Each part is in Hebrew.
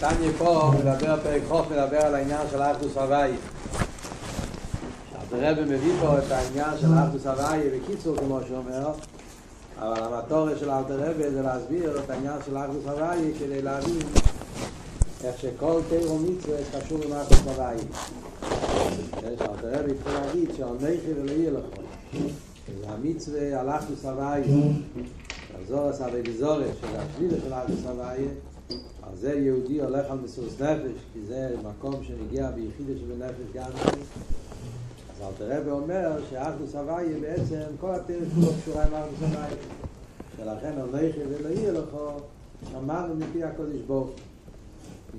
תניא פה מדבר, פרק חוף מדבר על העניין של אחדוס הוואי. הרב מביא פה את העניין של אחדוס הוואי בקיצור כמו שאומר, אבל המטורת של אלתר רבי זה להסביר את העניין של אחדוס הוואי כדי להבין איך שכל תירו מצווה קשור עם אחדוס הוואי. אלתר רבי יכול להגיד שהעונכי ולא יהיה לכם. זה המצווה על אחדוס הוואי. הזור עשה בגזורת של השבילה של אחדוס הוואי אז זה יהודי הולך על מסוס נפש, כי זה מקום שנגיע ביחידה שבנפש גם אז אל תראה ואומר שאחדוס הוויה בעצם כל התרס כולו קשורה עם אחדוס הוויה שלכן הולכי ולא יהיה לך שמענו מפי הקודש בו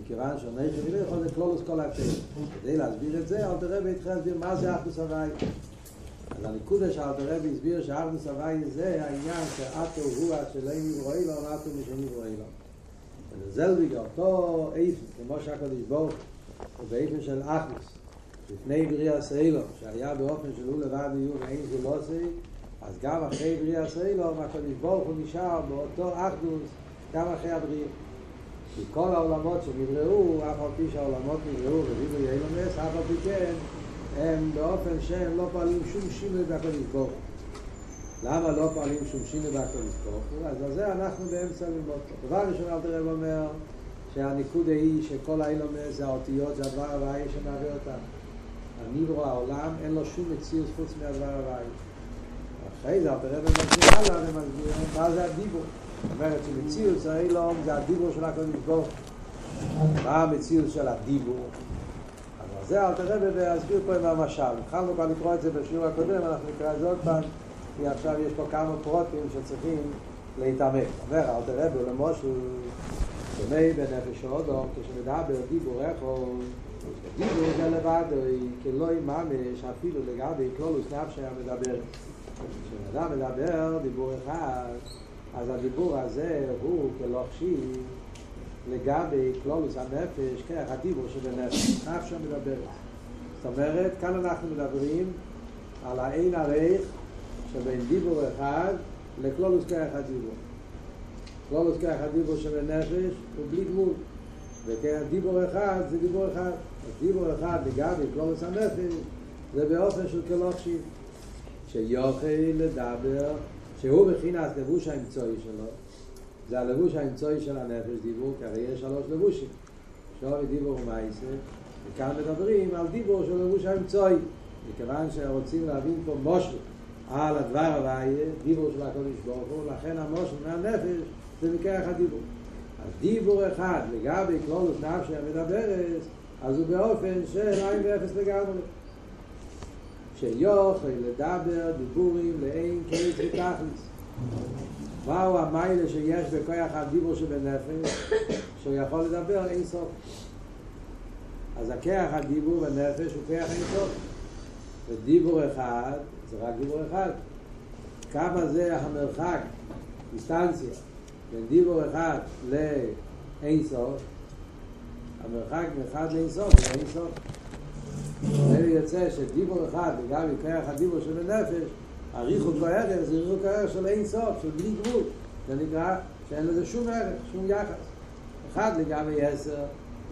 מכיוון שהולכי ולא יכול זה כלולוס כל התרס כדי להסביר את זה אל תראה והתחיל להסביר מה זה אחדוס הוויה אז הנקודה שאל תראה והסביר שאחדוס הוויה זה העניין שאתו הוא השלם יברואי לו ואתו משני יברואי לו זלביג אותו איפן, כמו שהקדוש ברוך הוא באיפן של אחוס, לפני בריאה סיילו, שהיה באופן של הוא לבד יהיו ואין זו לא אז גם אחרי בריאה סיילו, הקדוש ברוך הוא נשאר באותו אחדוס גם אחרי הבריאה. כי כל העולמות שנבראו, אף על פי שהעולמות נבראו וריבו יאילומס, אף על פי כן, הם באופן שהם לא פועלים שום שינוי בקדוש ברוך. למה לא פועלים שום שינוי בקדוש ברוך הוא? אז על זה אנחנו באמצע ללמוד. דבר ראשון אל תראה ואומר שהניקודה היא שכל האילומס זה האותיות, זה הדבר הוואי שמהווה אותם. הניברו העולם אין לו שום מציאות חוץ מהדבר הוואי. אחרי זה אל תראה ומסביר הלאה ומסביר מה זה הדיבור. זאת אומרת שמציאות זה אילום זה הדיבור של הקדוש ברוך הוא. מה המציאות של הדיבור? אז זה אל תראה ואסביר פה עם המשל. התחלנו כבר לקרוא את זה בשיעור הקודם, אנחנו נקרא את זה עוד פעם. כי עכשיו יש פה כמה פרוטים שצריכים להתעמק. אומר, אל תראה בו למושל, שונה בנפש האודום, כשמדבר דיבור איכו, דיבור זה לבד, כלא יממש אפילו לגבי כלולוס נפשי המדבר. כשאדם מדבר דיבור אחד, אז הדיבור הזה הוא כלוחשי לגבי כלולוס הנפש, כך הדיבור שבנפש, נפשי המדבר. זאת אומרת, כאן אנחנו מדברים על האין ערך שבין דיבור אחד לכלולוס כרך הדיבור. כלולוס כרך הדיבור שבנפש הוא בלי גבול. וכן דיבור אחד זה דיבור אחד. דיבור אחד לגבי כלולוס הנפש זה באופן של כלוכשי. שיוכל לדבר, שהוא בחינת לבוש האמצועי שלו, זה הלבוש האמצועי של הנפש דיבור, כי הרי יש שלוש לבושים. שווי דיבור ומייסר, וכאן מדברים על דיבור של לבוש האמצועי. מכיוון שרוצים להבין פה מושל, על הדבר הוואי, דיבור של הקודש ברוך הוא, לכן המושל מהנפש זה מכרך הדיבור. אז דיבור אחד לגבי כלולוס נפשי המדברת, אז הוא באופן של עין ואפס לגמרי. שיוכל לדבר דיבורים לאין קייץ ותכליס. מהו המיילה שיש בכוח הדיבור שבנפש, שהוא יכול לדבר אין סוף. אז הכרך הדיבור בנפש הוא כרך אין סוף. ודיבור אחד זה רק דיבור אחד. כמה זה המרחק, דיסטנציה, בין דיבור אחד לאין סוף, המרחק מאחד לאין סוף זה אין סוף. זה יוצא שדיבור אחד, וגם יקרח הדיבור של הנפש, הריחוק בערך זה ריחוק הערך של אין סוף, של בלי גבול. זה נקרא שאין לזה שום ערך, שום יחס. אחד לגבי עשר,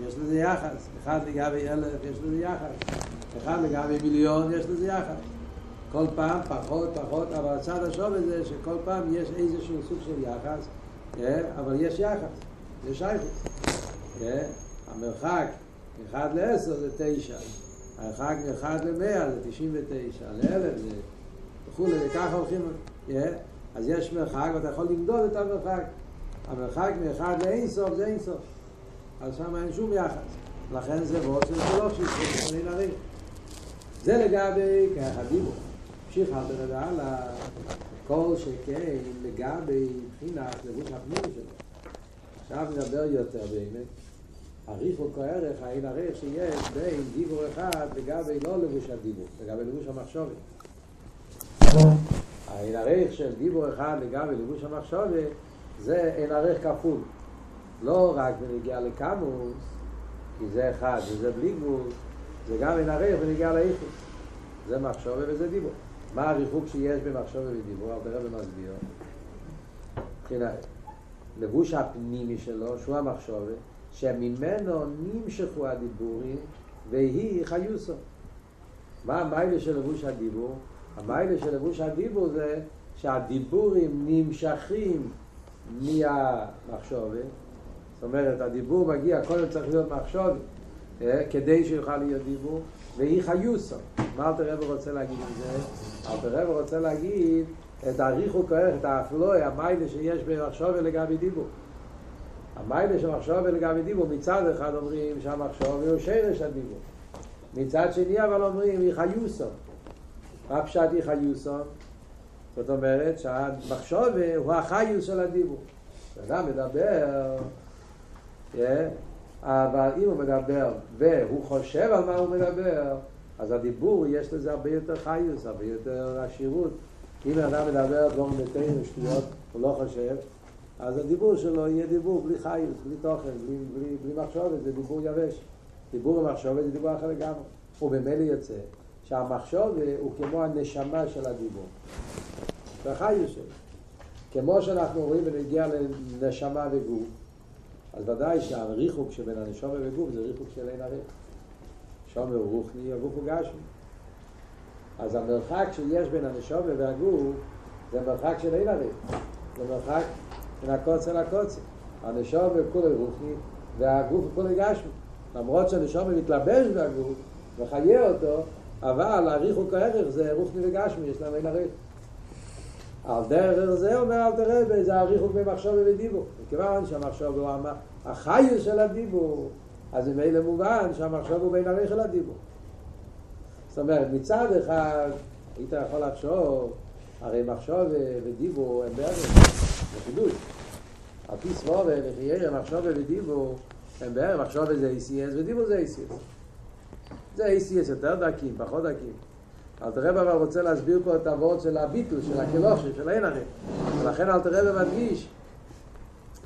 יש לזה יחס. אחד לגבי אלף, יש לזה יחס. אחד לגבי מיליון, יש לזה יחס. כל פעם פחות, פחות, אבל הצד השוב הזה שכל פעם יש איזשהו סוג של יחס, אבל יש יחס, זה שייכות. המרחק מ-1 ל-10 זה 9, המרחק מ-1 ל-100 זה 99, ל-1000 זה וכולי, וככה הולכים, אז יש מרחק ואתה יכול למדוד את המרחק. המרחק מ-1 לאינסוף זה אינסוף. אז שם אין שום יחס. לכן זה מאוד של שלוש, שזה. זה לגבי ככה דיבור. המשיך תראה הלאה, כל שכן לגבי בחינת לבוש הפנימי שלו. עכשיו נדבר יותר באמת. הריחוק הערך, האין ערך שיש בין דיבור אחד לגבי לא לבוש הדיבור, לגבי לבוש המחשובת. האין ערך של דיבור אחד לגבי לבוש המחשובת זה אין ערך כפול. לא רק בנגיע לקמוס, כי זה אחד וזה בלי גבול, זה גם אין ערך בנגיע לאיכוס. זה מחשובה וזה דיבור. מה הריחוק שיש במחשוב ודיבור? אל תראה במסביר. מבחינת לבוש הפנימי שלו, שהוא המחשוב, שממנו נמשכו הדיבורים והיא חיוסו. מה המיילה של לבוש הדיבור? המיילה של לבוש הדיבור זה שהדיבורים נמשכים מהמחשובת. זאת אומרת, הדיבור מגיע, קודם צריך להיות מחשובת, כדי שיוכל להיות דיבור, והיא חיוסו. מה אלתר רב רוצה להגיד עם זה? אלתר רב רוצה להגיד את האריכו כרך, את האפלוי, המיילה שיש במחשובת לגבי דיבור. המיילה של מחשובת לגבי דיבור, מצד אחד אומרים שהמחשובת הוא שרש הדיבור. מצד שני אבל אומרים היא חיוסו. מה פשט היא חיוסו? זאת אומרת שהמחשוב הוא החיוס של הדיבור. כשאדם מדבר, אבל אם הוא מדבר והוא חושב על מה הוא מדבר, אז הדיבור יש לזה הרבה יותר חיוס, הרבה יותר עשירות. אם אדם מדבר דברים מתאים שטויות, הוא לא חושב, אז הדיבור שלו יהיה דיבור בלי חיוס, בלי תוכן, בלי, בלי, בלי מחשבת, זה דיבור יבש. דיבור ומחשבת זה דיבור אחר לגמרי. ובמילא יוצא שהמחשוב הוא כמו הנשמה של הדיבור. זה החיוס שלו. כמו שאנחנו רואים ונגיע לנשמה וגוף, אז ודאי שהריחוק שבין הנשמה וגוף זה ריחוק של אין. נשמה הוא רוחני, הגוף הוא גשמי. אז המרחק שיש בין הנשמה והגוף זה מרחק של אין הריח. זה מרחק בין הקוצר לקוצר. הנשמה הוא כולי רוחני והגוף כולי גשמי. למרות שהנשמה מתלבש בגוף וחיה אותו, אבל הריחוק הערך זה רוחני וגשמי, יש להם אין הריח. על דרך זה אומר אל תראה זה הריחוק במחשוב ובדיבור. מכיוון שהמחשוב הוא החיוס של הדיבור, אז זה מילא מובן שהמחשוב הוא בין הריח לדיבור. זאת אומרת, מצד אחד, היית יכול לחשוב, הרי מחשוב ודיבור הם בערך, זה חידוש. על פי סבורה וחייר, מחשוב ודיבור הם בערך, מחשוב זה ACS ודיבור זה ACS. זה ACS יותר דקים, פחות דקים. אלתר רב אבל רוצה להסביר פה את הוורד של הביטל, של הקלושים, של אין הרי. ולכן אלתר רב מדגיש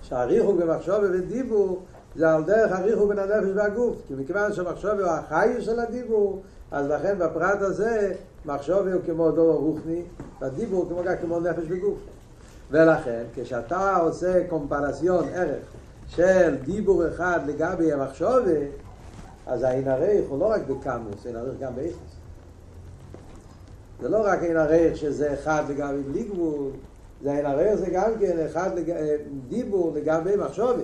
שהריחו במחשוב ובדיבור זה על דרך הריחו בין הנפש והגוף. כי מכיוון שהמחשוב הוא החי של הדיבור, אז לכן בפרט הזה מחשוב הוא כמו דור רוחני, והדיבור כמו גם כמו נפש וגוף. ולכן כשאתה עושה קומפרסיון ערך של דיבור אחד לגבי המחשוב, אז העין הריח הוא לא רק בקמוס, העין הריח גם באיכוס. זה לא רק אין הריח שזה אחד לגבי בלי גבול, זה אין הריח זה גם כן אחד לג... דיבור לגבי מחשובת.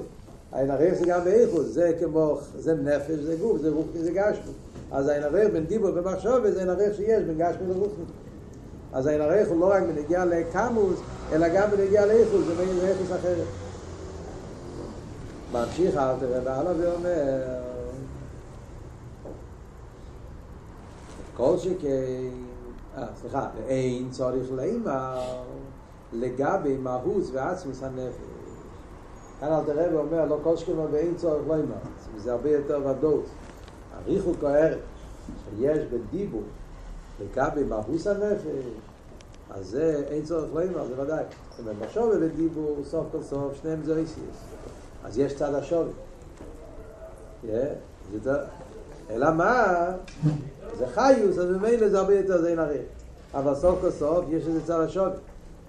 אין הריח זה גם באיכות, זה כמו, זה נפש, זה גוף, זה רוחני, זה גשמי. אז אין הריח בין דיבור ומחשובת זה אין הריח שיש בין גשמי לרוחני. אז אין הריח הוא לא רק בנגיע לקמוס, אלא גם בנגיע לאיכות, זה בין איכות אחרת. ממשיך אל תראה והלאה ואומר כל שכן סליחה, אין צורך לאמר לגבי מהוס ועצמוס הנפש. כאן אל תראה ואומר, לא כל שכמה ואין צורך לאמר. זה הרבה יותר ודאות. הריחו כערך שיש בדיבור לגבי מהוס הנפש, אז זה אין צורך לאמר, זה ודאי. זאת אומרת, בשובה ודיבור, סוף כל סוף, שניהם זה איסיוס. אז יש צד השובה. אלא מה? זה חיוס, אז ממילא זה הרבה יותר זין הרי. אבל סוף כל סוף יש איזה צד השווי.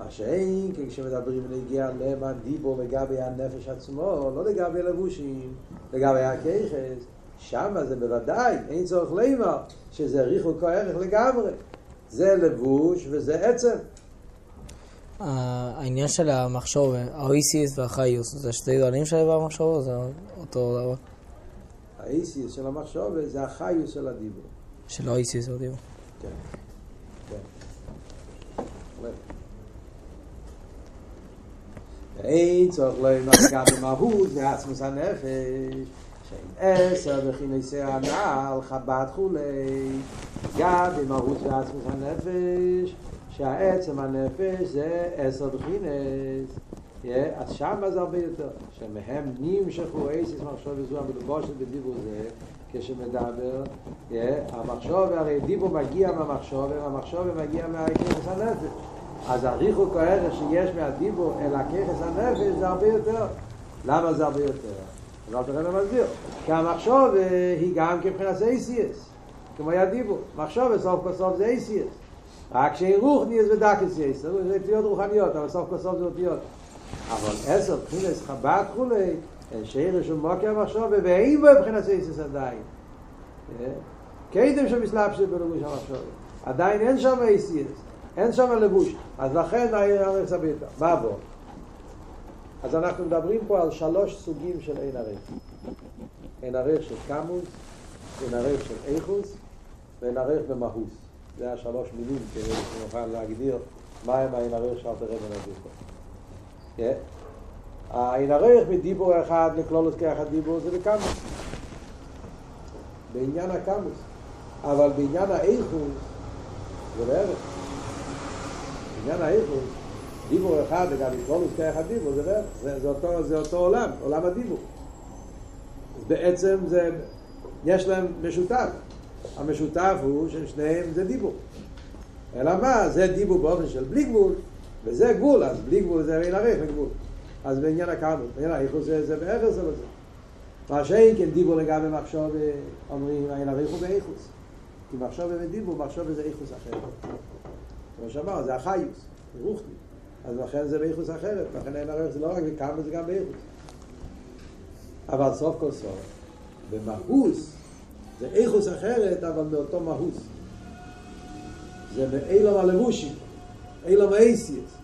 מה שאין, כי כשמדברים להגיע למען דיבור לגבי הנפש עצמו, לא לגבי לבושים, לגבי הכיכס, שם זה בוודאי, אין צורך לימה, שזה ריחוק הערך לגמרי. זה לבוש וזה עצם. העניין של המחשוב, האויסיס והחיוס, זה שתי דברים של המחשוב, זה אותו דבר? האיסיס של המחשוב זה החיוס של הדיבור. של האויסיס של הדיבור. כן. אין צורך לא גם במהות ועצמוס הנפש שאין עשר בכינוסי הנעל חב"ד חולי גם במהות ועצמוס הנפש שהעצם הנפש זה עשר בכינס אז שם זה הרבה יותר שמהם נמשכו איסיס מחשוב וזו המדובושת בדיבור זה כשמדבר המחשוב הרי דיבור מגיע מהמחשוב והמחשוב מגיע מהכינס הנפש אז הריחוק הערך שיש מהדיבור אל הככס הנפש זה הרבה יותר. למה זה הרבה יותר? אז אל תראה למסביר. כי המחשוב היא גם כבחינת אייסיאס. כמו היה דיבור. מחשוב בסוף כל סוף זה אייסיאס. רק שאין רוח נהיה זה בדקס יש. זה אותיות רוחניות, אבל סוף כל סוף זה אותיות. אבל עשר בחינס חב"ד כולי, שייר של מוקר המחשוב ואין בו מבחינת סייסס עדיין מסלאפ של בלבוש המחשוב עדיין אין שם אייסיאס אין שם לבוש. אז לכן הערך סביתה מה בו? אז אנחנו מדברים פה על שלוש סוגים של אין ערך אין ערך של קמוס אין ערך של איכוס ואין ערך במהוס. זה השלוש מילים כדי שנוכל להגדיר מה הם האין ערך שאלת רבן נגיד פה כן? העין הריח בדיבור אחד לכלולוס כאחד דיבור זה בקמוס. בעניין הקמוס. אבל בעניין האיכוס זה בערך. בעניין האיכוס דיבור אחד לגבי כלולוס כאחד דיבור זה בערך. זה, זה, אותו, זה אותו עולם, עולם הדיבור. בעצם זה יש להם משותף. המשותף הוא ששניהם זה דיבור. אלא מה? זה דיבור באופן של בלי גבול וזה גבול, אז בלי גבול זה אין ערך לגבול אז בעניין הקאבל, בעניין האיכוס זה, זה בערך זה לזה. מה שאין כן דיבור לגבי מחשוב, אומרים, אין עריכו באיכוס. כי מחשוב ודיבור, מחשוב זה איכוס אחר. כמו שאמר, זה החיוס, רוחני. אז לכן זה באיכוס אחרת, לכן אין עריך, זה לא רק בכמה, זה גם באיכוס. אבל סוף כל סוף, במהוס, זה איכוס אחרת, אבל מאותו מהוס. זה מאילום הלבושים, אילום האייסיאס.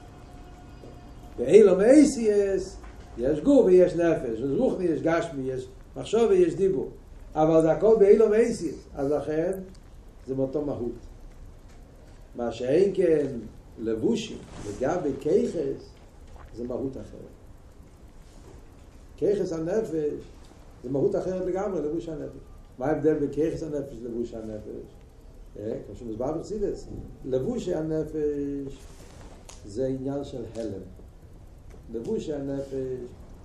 באילום אייסיאס יש גוף ויש נפש, יש רוחני, יש גשמי, יש מחשוב ויש דיבור. אבל זה הכל באילום אייסיאס, אז לכן זה מאותו מהות. מה שאין כן לבושים לגבי כיחס, זה מהות אחרת. כיחס הנפש זה מהות אחרת לגמרי, לבוש הנפש. מה ההבדל בין כיחס הנפש לבוש הנפש? כמו שמוסבר בחסידס, לבוש הנפש זה עניין של הלם. לבוש הנפש,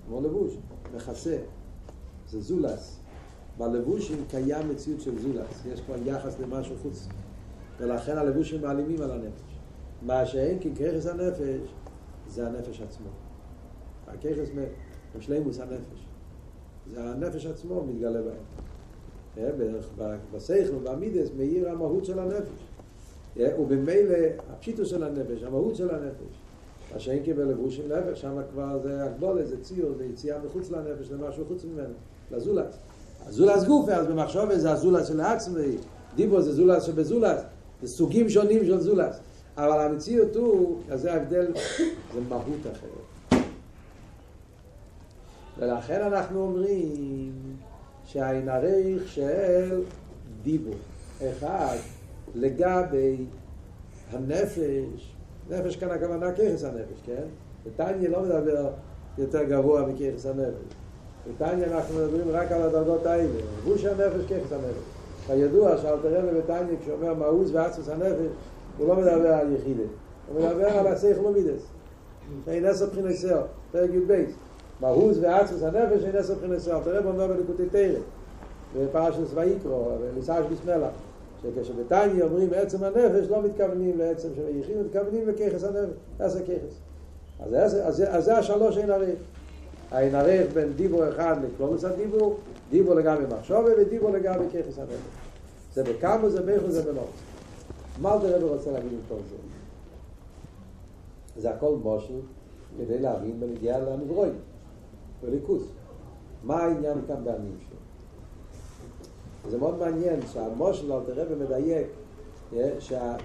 כמו לבוש, מכסה, זה זולס. בלבושים קיים מציאות של זולס, יש כבר יחס למשהו חוץ, ולכן הלבושים מעלימים על הנפש. מה שאין כי ככס הנפש, זה הנפש עצמו. הככס משלימוס הנפש. זה הנפש עצמו מתגלה בהם. בשכל ובמידס מאיר המהות של הנפש. ובמילא הפשיטוס של הנפש, המהות של הנפש. מה שאין קיבל לבושים נפש, שם כבר זה הגבולת, זה ציור, זה יציאה מחוץ לנפש, למשהו חוץ ממנו, לזולת. הזולת גופה, אז במחשוב זה הזולת של העצמי, דיבו זה זולת שבזולת, זה סוגים שונים של זולת. אבל המציאות הוא, אז זה ההבדל, זה מהות אחרת. ולכן אנחנו אומרים שהעין הריך של דיבו, אחד, לגבי הנפש, נפש כאן הכוונה ככס הנפש, כן? בטניה לא מדבר יותר גבוה מככס הנפש. בטניה אנחנו מדברים רק על הדרגות האלה. גוש הנפש, ככס הנפש. הידוע שאלתר רבי בטניה כשאומר מאוז ועצוס הנפש, הוא לא מדבר על יחידה. הוא מדבר על הסייכל ומידס. שאין עשר בחינת סר, פרק י"ב. מאוז ועצוס הנפש אין עשר בחינת סר. אלתר רבי אומר בנקודי תרא. בפרשת ויקרו, בליסש בסמלח. שכשבטניה אומרים עצם הנפש לא מתכוונים לעצם של היחיד, מתכוונים לככס הנפש, עשר ככס. אז, אז, אז זה השלוש אין עריך. האין עריך בין דיבור אחד לקלולוס הדיבור, דיבור לגבי מחשובה ודיבור לגבי ככס הנפש. זה בכמה זה באיכו זה בלוץ. מה זה רבי רוצה להגיד עם כל זה? זה הכל מושל כדי להבין בנגיעה לנברוי, בליכוס. מה העניין כאן בעמים שלו? זה מאוד מעניין שהמושל אלתר רבי מדייק שה,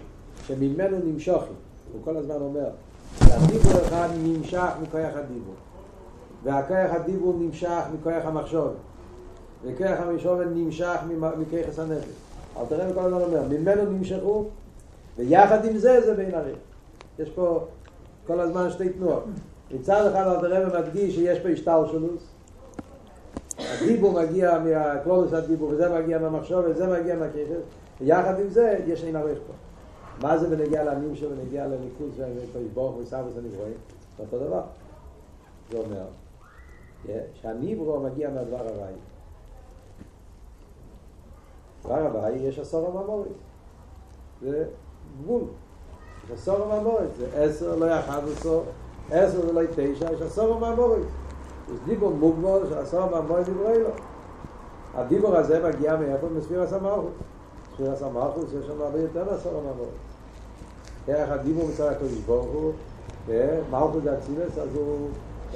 שממנו נמשוכי הוא כל הזמן אומר שהדיבור אחד נמשך מכוח הדיבור והכוח הדיבור נמשך מכוח המחשוב וכוח המחשוב נמשך מכוח הנפש אלתר רבי כל הזמן אומר ממנו נמשכו ויחד עם זה זה בין הרי יש פה כל הזמן שתי תנועות מצד אחד אלתר רבי מדגיש שיש פה השטר שלוס הדיבור מגיע מהקלולוס הדיבור, וזה מגיע מהמחשוב, וזה מגיע מהכיחס, ויחד עם זה יש אין ערך פה. מה זה בנגיע לעמים שלו, בנגיע לליכוז ולברוך וסבוס הנברואים? זה אותו דבר. זה אומר שהניברו מגיע מהדבר הוואי. דבר הוואי יש עשור הממורית. זה גבול. עשור הממורית. זה עשר לא יחד עשור, עשר ולא תשע, יש עשור הממורית. יש דיבור מוגבול שעשור מהמוי דיבורי לו. הדיבור הזה מגיע מאיפה? מספיר הסמכות. מספיר הסמכות שיש שם הרבה יותר מעשור מהמוי. איך הדיבור מצד הקודש ברוך הוא, מלכות דאצילס, אז הוא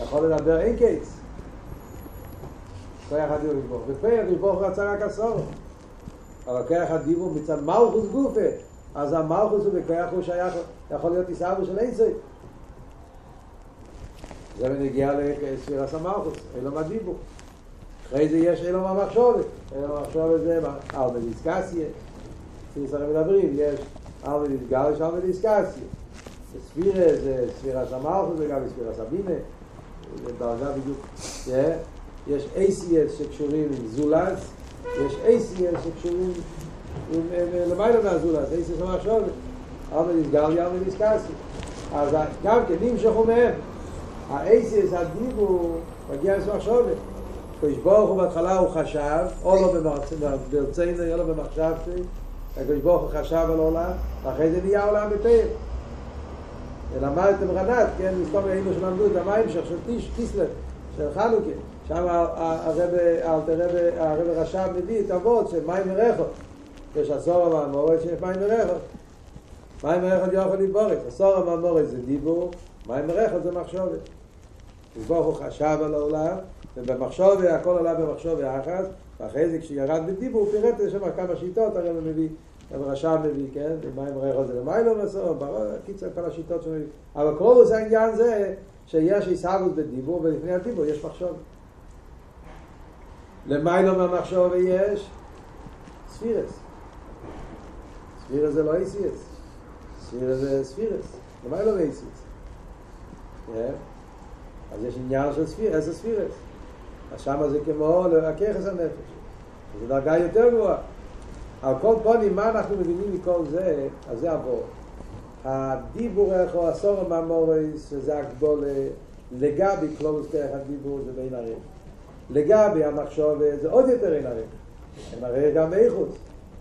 יכול לדבר אין קייס. כוח הדיבור לברוך. וכוח לברוך רצה רק הסורו. אבל כוח הדיבור מצד מלכוס גופה, אז המלכוס הוא בכוח הוא שייך, יכול להיות עיסאוו של אינסוי. זה בנגיע לספירס המלכוס, אילו מהדיבור. אחרי זה יש אילו מהמחשובת. אילו מהמחשובת זה על בדיסקסיה. ספירס הרי מדברים, יש על בדיסגל, יש על בדיסקסיה. ספירס זה ספירס המלכוס וגם ספירס הבינה. זה דרגה בדיוק. יש ACS שקשורים עם זולס, יש ACS שקשורים עם למעלה מהזולס, ACS המחשובת. אבל נסגליה, אבל נסקסיה. אז גם כן נמשכו מהם. האייסיס הדיבור מגיע לסמך מחשובת. הקדוש ברוך הוא בהתחלה הוא חשב, או לא ברצינו, או לא במחשבתי, הקדוש ברוך הוא חשב על עולם, ואחרי זה נהיה עולם בפה. ולמדתם רנת, כן, מסתום היינו שלמדו את המים של טיש, טיסלר, של חנוכה, שם הרב רשב מביא את אבות של מים מרחוב, יש עשור המאמורת שיש מים מרחוב. מים מרחוב יכול להתבורת, עשור המאמורת זה דיבור, מים מרחוב זה מחשובת. וברוך הוא חשב על העולם, ובמחשוב הכל עלה במחשוב אחת, ואחרי זה כשירד בדיבור הוא פירט שם כמה שיטות, הרי הוא מביא, הרשם מביא, כן, ומים ריחו זה למיילו בסוף, קיצר כל השיטות שהוא מביא. אבל כל זה העניין זה שיש עיסאוות בדיבור, ולפני הדיבור יש מחשוב. למיילו מהמחשוב יש ספירס. ספירס זה לא איסיאס. ספירס זה ספירס. למיילו ואיסיאס. אז יש עניין של ספיר, איזה ספירס. אז שמה זה כמו לרכך את הנפש. זו דרגה יותר גבוהה. על כל פונים, מה אנחנו מבינים מכל זה? אז זה עבור. הדיבור איך הוא עשור הממורס, שזה הגבול לגבי כלולוס כרך הדיבור זה בין הרי. לגבי המחשוב זה עוד יותר אין הרי. אין הרי גם באיכות.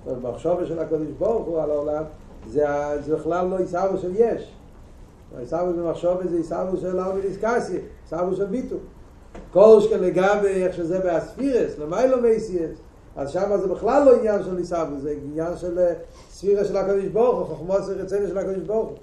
המחשוב של הקודש ברוך הוא על העולם, זה, בכלל לא עיסאוו של יש. עיסאוו של מחשוב זה עיסאוו של ארמי דיסקסיה. סבו של ביטו. כל שכן לגבי איך שזה באספירס, למיילו מייסיאס, אז שם זה בכלל לא עניין של ניסבו, זה עניין של ספירה של הקדוש ברוך הוא, חוכמות זה רצינו של הקדוש ברוך הוא.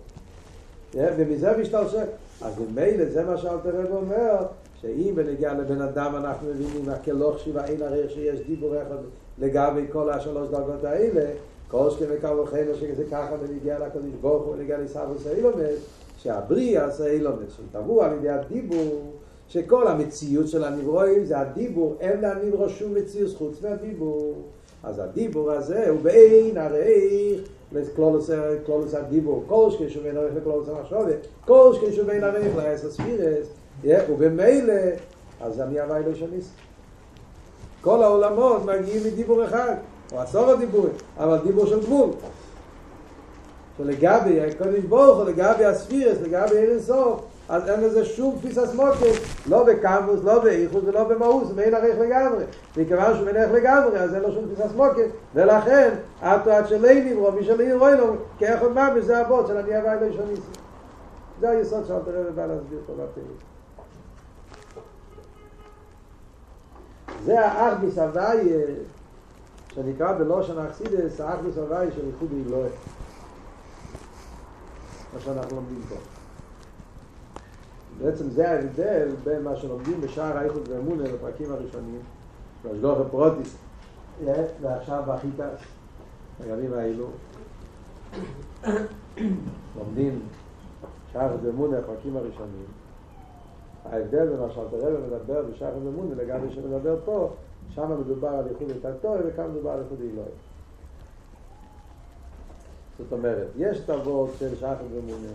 ומזה משתלשק. אז במילא זה מה שאלת הרב אומר, שאם בנגיע לבן אדם אנחנו מבינים הכלוך שיבה אין הרי שיש דיבור אחד לגבי כל השלוש דרגות האלה, כל שכן וקו וחיינו שזה ככה בנגיע לקדוש ברוך הוא, בנגיע של אילומס, שהבריא עשה אילומס, שתבוא על ידי הדיבור, שכל המציאות של הנברואים זה הדיבור, אין לנברוא שום מציאות חוץ מהדיבור. אז הדיבור הזה הוא בעין הרייך לקלולוס הדיבור, כל שהוא בין הרייך לקלולוס המחשובת, כל שהוא בין הרייך לעש הספירס, ובמילא, אז אני הווי לא שניס. כל העולמות מגיעים מדיבור אחד, או עשור הדיבורים, אבל דיבור של גבול. שלגבי הקודש ברוך הוא, לגבי הספירס, לגבי אין סוף, אז אין לזה שום תפיסה סמוקת, לא בקמבוס, לא באיכות ולא במהות, זה מעין עריך לגמרי. מכיוון שהוא מעין עריך לגמרי, אז אין לו שום תפיסה סמוקת, ולכן, עד עד שלי נברוא, מי שלי רואה לו, כאיך עוד ממש זה הבוט של אני הווי לא. זה היסוד שאל תראה ובא להסביר פה בפירוש. זה האחביס הווי, שנקרא בלושן האכסידס, האחביס הווי של ייחוד אילוה. מה שאנחנו לומדים פה. בעצם זה ההבדל בין מה שלומדים בשער האיכות ואמונה בפרקים הראשונים, בהשגוח הפרוטיס, ועכשיו באחיתס, הימים האלו, לומדים שער ואמונה בפרקים הראשונים, ההבדל בין מה שאתה רב מדבר בשער ואמונה לגבי שמדבר פה, שם מדובר על ייחוד ותתוי וכאן מדובר על ייחוד אילוי. זאת אומרת, יש הוורד של שחר ומונה,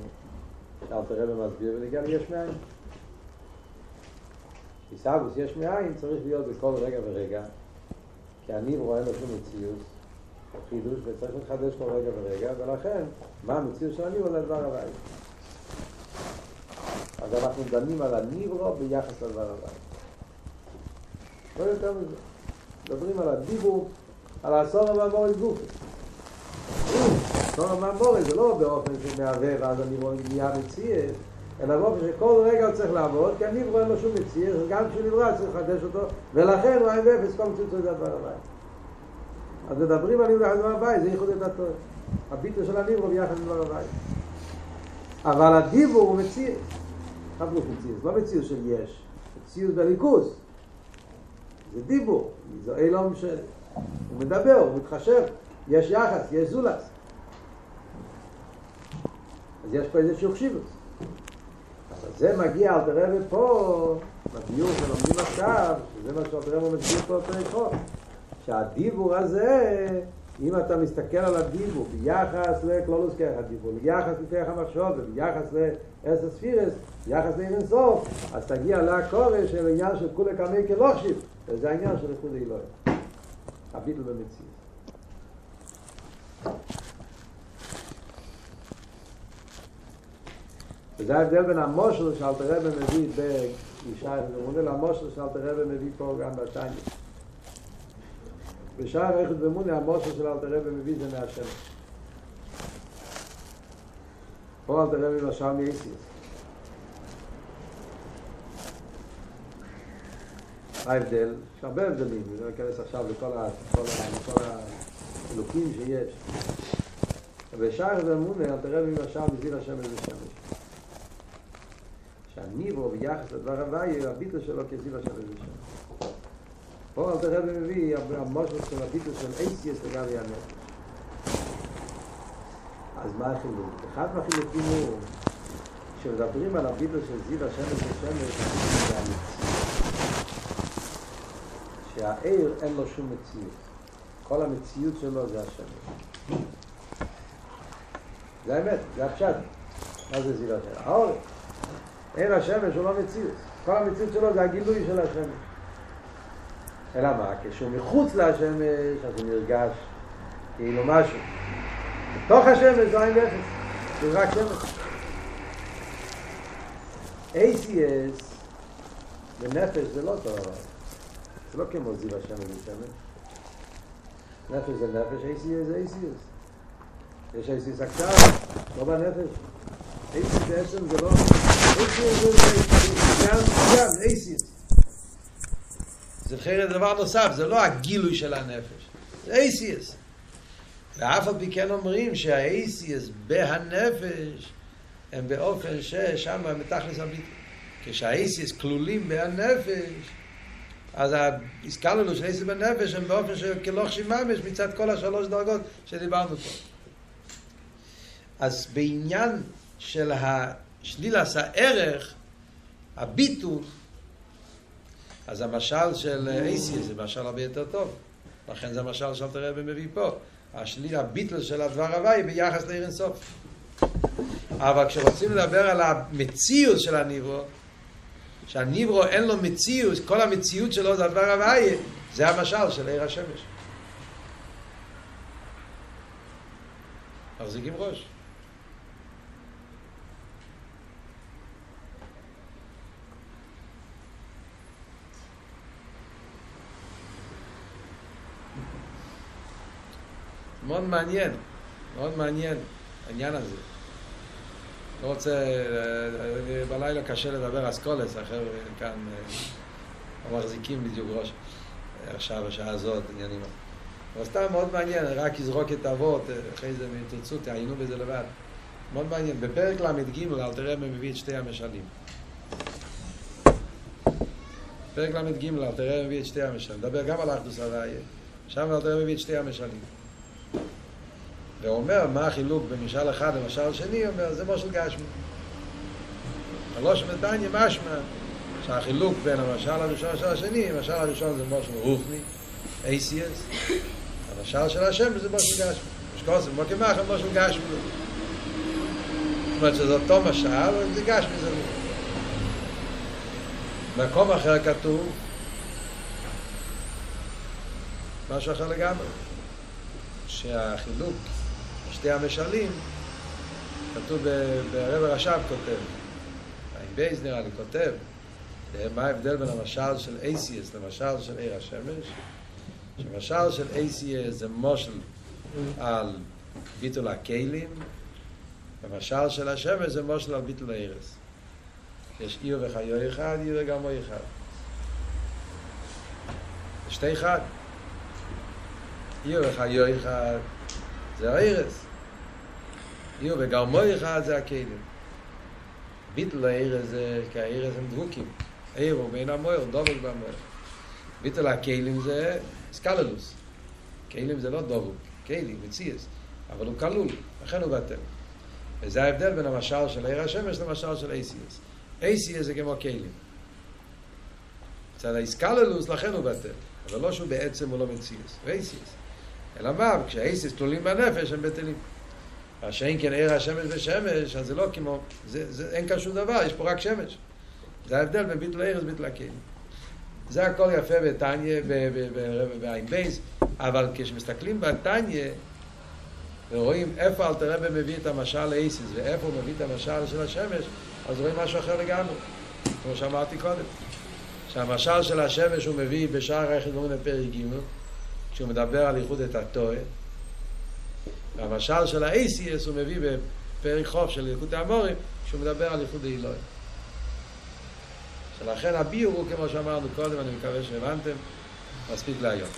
שאל תראה במסביר ונגיע ליש מאין. איסאבוס יש מאין צריך להיות בכל רגע ורגע, כי אני רואה לו שום מציאות, חידוש, וצריך לחדש כל רגע ורגע, ולכן, מה המציאות של הניברו זה דבר הבית. אז אנחנו דנים על הניברו ביחס לדבר הבית. לא יותר מזה. מדברים על הדיבור, על העשור המאמור גופי. תורה מהמורה זה לא באופן שמהווה ואז אני רואה נהיה מציאס אלא באופן שכל רגע הוא צריך לעבוד כי אני רואה לו שום מציאס גם כשהוא נברא צריך לחדש אותו ולכן הוא אין ואפס כל מציאות זה דבר הבא. אז מדברים על דבר הבא זה ייחוד את התורה הביטו של הניברו ביחד עם דבר הבא. אבל הדיבור הוא מציאס חבלוך מציאס לא מציאס של יש מציאס בליכוס זה דיבור, זה אילום של... הוא מדבר, הוא מתחשב, יש יחס, יש זולס. אז יש פה איזשהו חשיבות. אבל זה מגיע על תראה פה, בדיור שלומדים עכשיו, שזה מה שאלתר רבי מסביר פה בפרק חוק. שהדיבור הזה, אם אתה מסתכל על הדיבור ביחס לכלולוס כרך הדיבור, ביחס לכרך המחשוב, ביחס לעשר ספירס, ביחס לאין סוף, אז תגיע לקורא של עניין של כולי קמי כלוכשיב, וזה העניין של איחוד אלוהים. הביטל במציאות. וזה ההבדל בין המושל שאלתר רבי מביא בישעיה ומונה למושל שאלתר רבי מביא פה גם בתניא. בשער איכות ומונה המושל של אלתר רבי מביא זה מהשמש. פה אלתר רבי משל מייסיס. ההבדל, יש הרבה הבדלים, לא אכנס עכשיו לכל ה... לכל ה... לכל האלוקים שיש. בשער ומונה אלתר רבי משל מזיל השמש ושמש. שהניבו ביחס לדבר הוואי, הביטל שלו כזיו השם ושם. פה אל תראה ומביא המושל של הביטל של אייסיאס לגבי הנפש. אז מה החילוק? אחד מהחילוקים הוא כשמדברים על הביטל של זיו השמש ושמש. שהעיר אין לו שום מציאות. כל המציאות שלו זה השמש. זה האמת, זה הפשט. מה זה זיו השמש? העורף. עיר השמש הוא לא מציאות. כל המציאות שלו זה הגילוי של השמש. אלא מה? כשהוא מחוץ לשמש, אז הוא נרגש כאילו משהו. בתוך השמש זה אין ואפס. זה רק שמש. ACS בנפש זה לא אותו דבר. זה לא כמו זיו השמש ושמש. נפש זה נפש, ACS זה ACS. יש ACS עכשיו, לא בנפש. ACS בעצם זה לא... זה חיירת דבר נוסף, זה לא הגילוי של הנפש, זה אייסיאס. ואף על פי כן אומרים שהאייסיאס בהנפש הם באופן ששם מתכלס הביטוי. כשהאייסיאס כלולים בהנפש, אז הזכרנו של אייסיאס בנפש הם באופן שכלוך ממש מצד כל השלוש דרגות שדיברנו פה. אז בעניין של ה... שלילס הערך, הביטול, אז המשל של אייסי זה משל הרבה יותר טוב. לכן זה המשל שאלת הרבי מביא פה. השליל, הביטל של הדבר הוואי ביחס לעיר אינסוף. אבל כשרוצים לדבר על המציאות של הניברו, שהניברו אין לו מציאות, כל המציאות שלו זה הדבר הוואי, זה המשל של עיר השמש. מחזיקים ראש. מאוד מעניין, מאוד מעניין העניין הזה. לא רוצה, בלילה קשה לדבר אסכולס, אחר כאן לא מחזיקים בדיוק ראש עכשיו, בשעה הזאת, עניינים. אבל סתם מאוד מעניין, רק יזרוק את אבות, אחרי זה אם תרצו, תעיינו בזה לבד. מאוד מעניין. בפרק ל"ג, אל תראה מי מביא את שתי המשלים. פרק ל"ג, אל תראה מביא את שתי המשלים. נדבר גם על אחדוס הוויה. שם אל תראה מביא את שתי המשלים. והוא אומר, מה החילוק בין משל אחד למשל שני, אומר, זה משל גשמי. הלושם ודניה משמע שהחילוק בין המשל הראשון למשל השני, המשל הראשון זה משל רוחני, ACS, המשל של השם זה משל גשמי. משקוסם, כמו כמחם, משל גשמי. זאת אומרת שזה אותו משל, אבל זה גשמי זה לא. במקום אחר כתוב משהו אחר לגמרי. שהחילוק שתי המשלים, כתוב ברב הרש"ב כותב, חיים בייז נראה לי כותב, מה ההבדל בין המשל של אייסיאס למשל של עיר השמש? שמשל של אייסיאס זה מושל על ביטול הכלים, ומשל של השמש זה מושל על ביטול הערס. יש עיר וחיו אחד, עיר וגם אחד. שתי אחד. עיר וחיו אחד זה הערס. יו וגרמוי אחד זה הכלים. ביטל העיר הזה, כי הזה הם דבוקים. העיר הוא בין המויר, דובל במויר. ביטל הכלים זה סקללוס. כלים זה לא דובוק, כלים, מציאס, אבל הוא כלול, לכן הוא בטל. וזה ההבדל בין המשל של עיר השמש למשל של ACS. ACS זה כמו כלים. מצד האיסקללוס, לכן הוא בטל. אבל לא שהוא בעצם הוא לא מציאס, הוא ACS. אלא מה, כשה-ACS כלולים בנפש הם בטלים. מה שאין כן עיר השמש ושמש, אז זה לא כמו, זה, זה, אין כאן שום דבר, יש פה רק שמש. זה ההבדל בין ביטל העיר לביטל הכלים. זה הכל יפה בתניא, בעין בייס, אבל כשמסתכלים בתניא, ורואים איפה אלתר רבי מביא את המשל לאיסיס ואיפה הוא מביא את המשל של השמש, אז רואים משהו אחר לגמרי, כמו שאמרתי קודם. שהמשל של השמש הוא מביא בשער היחיד דברים בפרק ג' כשהוא מדבר על איחוד את הטועה, והמשל של האייסיאס הוא מביא בפרק חוף של איחוד האמורים כשהוא מדבר על איחוד האלוהים. ולכן הביור הוא כמו שאמרנו קודם, אני מקווה שהבנתם, מספיק להיום.